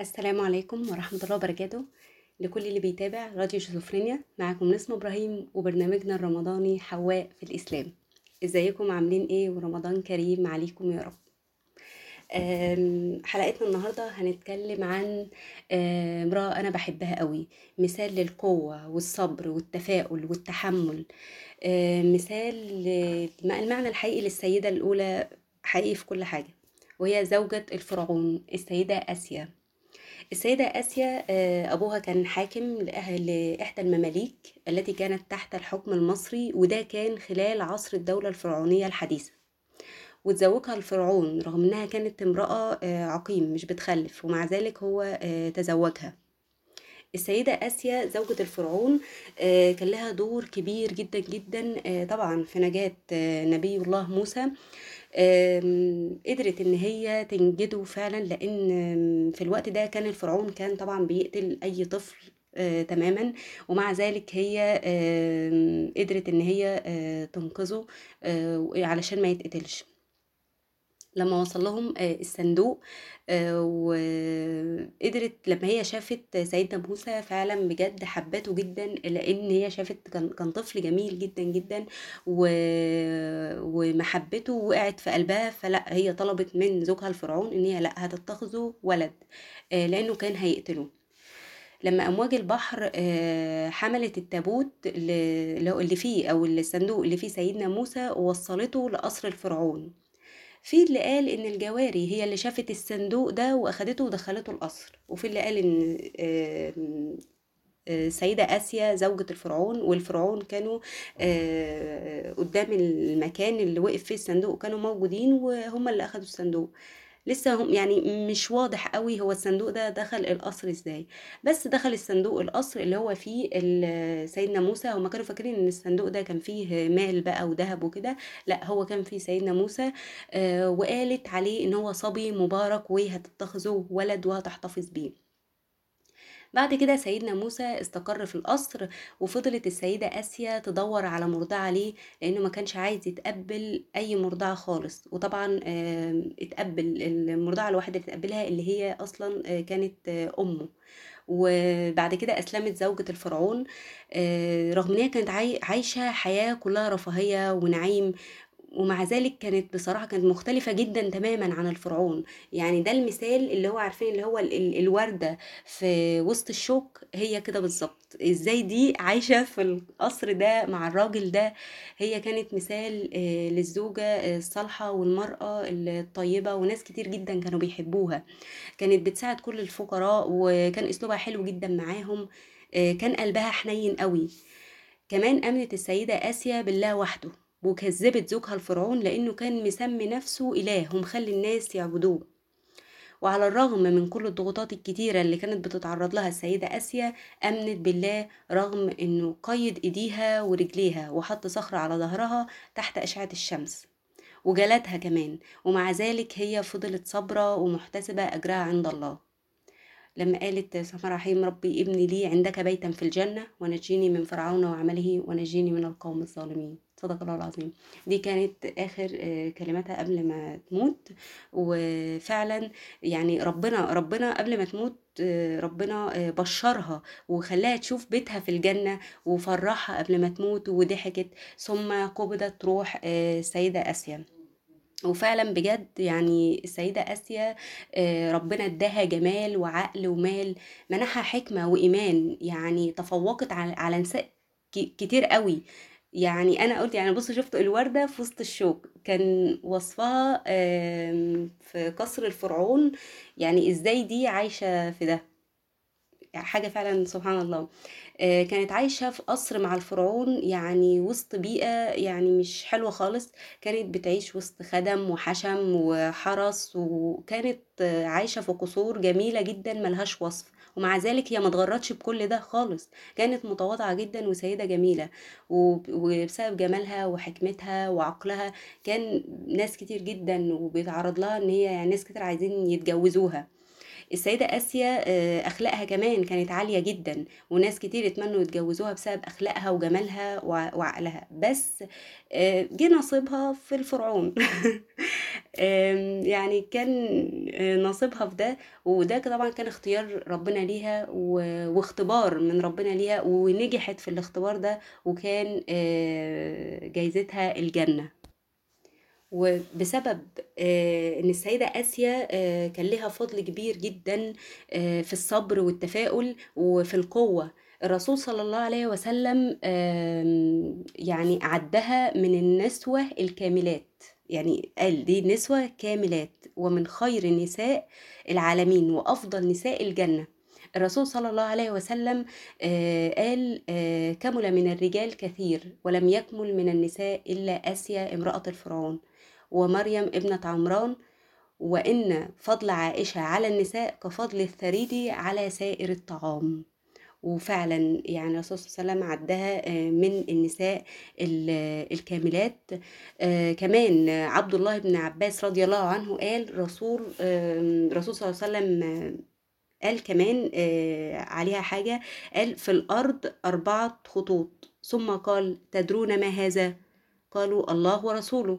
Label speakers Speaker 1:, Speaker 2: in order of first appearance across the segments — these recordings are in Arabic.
Speaker 1: السلام عليكم ورحمة الله وبركاته لكل اللي بيتابع راديو شيزوفرينيا. معاكم نسمة إبراهيم وبرنامجنا الرمضاني حواء في الإسلام. إزيكم؟ عاملين إيه؟ ورمضان كريم عليكم يا رب. حلقتنا النهاردة هنتكلم عن امرأة أنا بحبها قوي. مثال للقوة والصبر والتفاؤل والتحمل. مثال المعنى الحقيقي للسيدة الأولى حقيقي في كل حاجة وهي زوجة الفرعون السيدة آسيا. السيدة آسيا آه، أبوها كان حاكم لإحدى المماليك التي كانت تحت الحكم المصري وده كان خلال عصر الدولة الفرعونية الحديثة. وتزوجها الفرعون رغم إنها كانت امرأة آه، عقيم مش بتخلف ومع ذلك هو آه، تزوجها. السيدة آسيا زوجة الفرعون كان لها دور كبير جدا جدا طبعا في نجاة نبي الله موسى. قدرت إن هي تنجده فعلا لأن في الوقت ده كان الفرعون كان طبعا بيقتل أي طفل آه، تماما. ومع ذلك هي آم، قدرت إن هي آه، تنقذه آه، علشان ما يتقتلش. لما وصل لهم آه، الصندوق آه، وقدرت لما هي شافت سيدنا موسى فعلا بجد حبته جدا لأن هي شافت كان طفل جميل جدا جدا. ومحبته وقعت في قلبها فلا هي طلبت من زوجها الفرعون إن هي لا هتتخذه ولد آه، لأنه كان هيقتله لما أمواج البحر حملت التابوت اللي فيه أو الصندوق اللي فيه سيدنا موسى ووصلته لقصر الفرعون في اللي قال إن الجواري هي اللي شافت الصندوق ده وأخدته ودخلته القصر. وفي اللي قال إن آه، سيدة آسيا زوجة الفرعون والفرعون كانوا آه، قدام المكان اللي وقف فيه الصندوق كانوا موجودين وهم اللي أخدوا الصندوق. لسه هم يعني مش واضح قوي هو الصندوق ده دخل القصر إزاي. بس دخل الصندوق القصر اللي هو فيه سيدنا موسى. هما كانوا فاكرين إن الصندوق ده كان فيه مال بقى وذهب وكده. لا هو كان فيه سيدنا موسى آه، وقالت عليه إن هو صبي مبارك وهتتخذه ولد وهتحتفظ بيه. بعد كده سيدنا موسى استقر في القصر وفضلت السيدة آسيا تدور على مرضعة ليه لأنه ما كانش عايز يتقبل أي مرضعة خالص. وطبعا اتقبل المرضعة الواحدة اللي اتقبلها اللي هي أصلا آه، كانت آه، أمه. وبعد كده أسلمت زوجة الفرعون آه، رغم إن هي كانت عاي- عايشة حياة كلها رفاهية ونعيم ومع ذلك كانت بصراحة كانت مختلفة جدا تماما عن الفرعون. يعني ده المثال اللي هو عارفين اللي هو ال- ال- الوردة في وسط الشوك هي كده بالظبط. إزاي دي عايشة في القصر ده مع الراجل ده؟ هي كانت مثال آه، للزوجة آه، الصالحة والمرأة الطيبة وناس كتير جدا كانوا بيحبوها. كانت بتساعد كل الفقراء وكان أسلوبها حلو جدا معاهم. آه، كان قلبها حنين قوي. كمان آمنت السيدة آسيا بالله وحده. وكذبت زوجها الفرعون لأنه كان مسمي نفسه إله ومخلي الناس يعبدوه. وعلى الرغم من كل الضغوطات الكتيرة اللي كانت بتتعرض لها السيدة آسيا آمنت بالله رغم إنه قيد إيديها ورجليها وحط صخرة على ظهرها تحت أشعة الشمس وجلدها كمان ومع ذلك هي فضلت صابرة ومحتسبة أجرها عند الله. لما قالت الرحمن الرحيم ربي ابني لي عندك بيتا في الجنة ونجيني من فرعون وعمله ونجيني من القوم الظالمين. صدق الله العظيم. دي كانت آخر آه، كلماتها قبل ما تموت. وفعلا يعني ربنا ربنا قبل ما تموت آه، ربنا آه، بشرها وخلاها تشوف بيتها في الجنة وفرحها قبل ما تموت وضحكت. ثم قبضت روح السيدة آسيا. وفعلا بجد يعني السيدة آسيا آه، ربنا اداها جمال وعقل ومال منحها حكمة وإيمان يعني تفوقت على نساء كتير قوي. يعني أنا قلت يعني بصوا شفتوا الوردة في وسط الشوك كان وصفها في قصر الفرعون يعني إزاي دي عايشة في ده. يعني حاجة فعلا سبحان الله. آه، كانت عايشة في قصر مع الفرعون يعني وسط بيئة يعني مش حلوة خالص. كانت بتعيش وسط خدم وحشم وحرس وكانت عايشة في قصور جميلة جدا ملهاش وصف. ومع ذلك هي ما اتغرتش بكل ده خالص. كانت متواضعة جدا وسيدة جميلة. وب- وبسبب جمالها وحكمتها وعقلها كان ناس كتير جدا وبيتعرض لها إن هي يعني ناس كتير عايزين يتجوزوها. السيدة آسيا آه، أخلاقها كمان كانت عالية جدا وناس كتير اتمنوا يتجوزوها بسبب أخلاقها وجمالها وع- وعقلها بس آه، جه نصيبها في الفرعون يعني كان آآ نصيبها في ده، وده طبعًا كان اختيار ربنا ليها واختبار من ربنا ليها، ونجحت في الاختبار ده، وكان جايزتها الجنة. وبسبب آآ إن السيدة آسيا آآ كان ليها فضل كبير جدًا آآ في الصبر والتفاؤل وفي القوة، الرسول صلى الله عليه وسلم يعني عدّها من النسوة الكاملات، يعني قال دي نسوة كاملات ومن خير نساء العالمين وأفضل نساء الجنة. الرسول صلى الله عليه وسلم قال كمل من الرجال كثير ولم يكمل من النساء إلا آسيا امرأة الفرعون. ومريم ابنة عمران وإن فضل عائشة على النساء كفضل الثريد على سائر الطعام. وفعلا يعني الرسول صلى الله عليه وسلم عدها آه، من النساء ال- الكاملات. آه، كمان عبد الله بن عباس رضي الله عنه قال رسول آم، الرسول صلى الله عليه وسلم آه، قال كمان عليها حاجة. قال في الأرض أربعة خطوط. ثم قال تدرون ما هذا؟ قالوا الله ورسوله.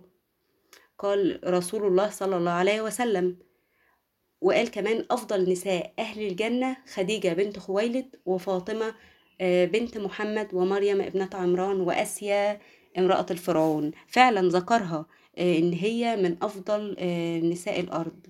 Speaker 1: قال رسول الله صلى الله عليه وسلم. وقال كمان أفضل نساء أهل الجنة خديجة بنت خويلد وفاطمة آه، بنت محمد ومريم ابنة عمران وآسيا امرأة الفرعون. فعلا ذكرها آه، إن هي من أفضل آه، نساء الأرض.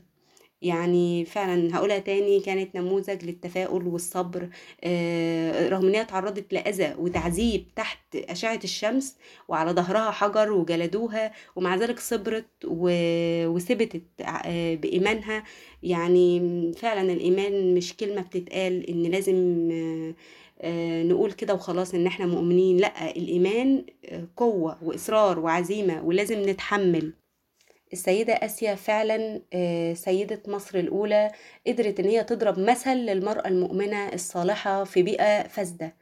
Speaker 1: يعني فعلا هقولها تاني كانت نموذج للتفاؤل والصبر آه، رغم إن هي اتعرضت لأذى وتعذيب تحت أشعة الشمس وعلى ظهرها حجر وجلدوها ومع ذلك صبرت وثبتت آه، بإيمانها. يعني فعلا الإيمان مش كلمة بتتقال إن لازم آه، نقول كده وخلاص إن إحنا مؤمنين. لأ الإيمان آه، قوة وإصرار وعزيمة ولازم نتحمل. السيدة آسيا فعلا آه، سيدة مصر الأولى قدرت إن هي تضرب مثل للمرأة المؤمنة الصالحة في بيئة فاسدة.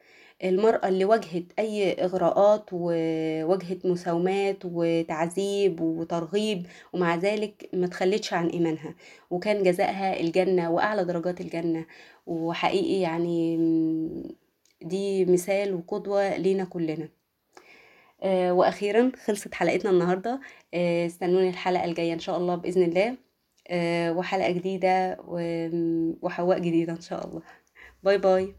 Speaker 1: المرأة اللي واجهت أي إغراءات وواجهت مساومات وتعذيب وترغيب ومع ذلك ما تخلتش عن إيمانها وكان جزائها الجنة وأعلى درجات الجنة. وحقيقي يعني دي مثال وقدوة لينا كلنا. آه، وأخيرا خلصت حلقتنا النهاردة. آه، استنوني الحلقة الجاية إن شاء الله بإذن الله. آه، وحلقة جديدة و- وحواء جديدة إن شاء الله. باي باي.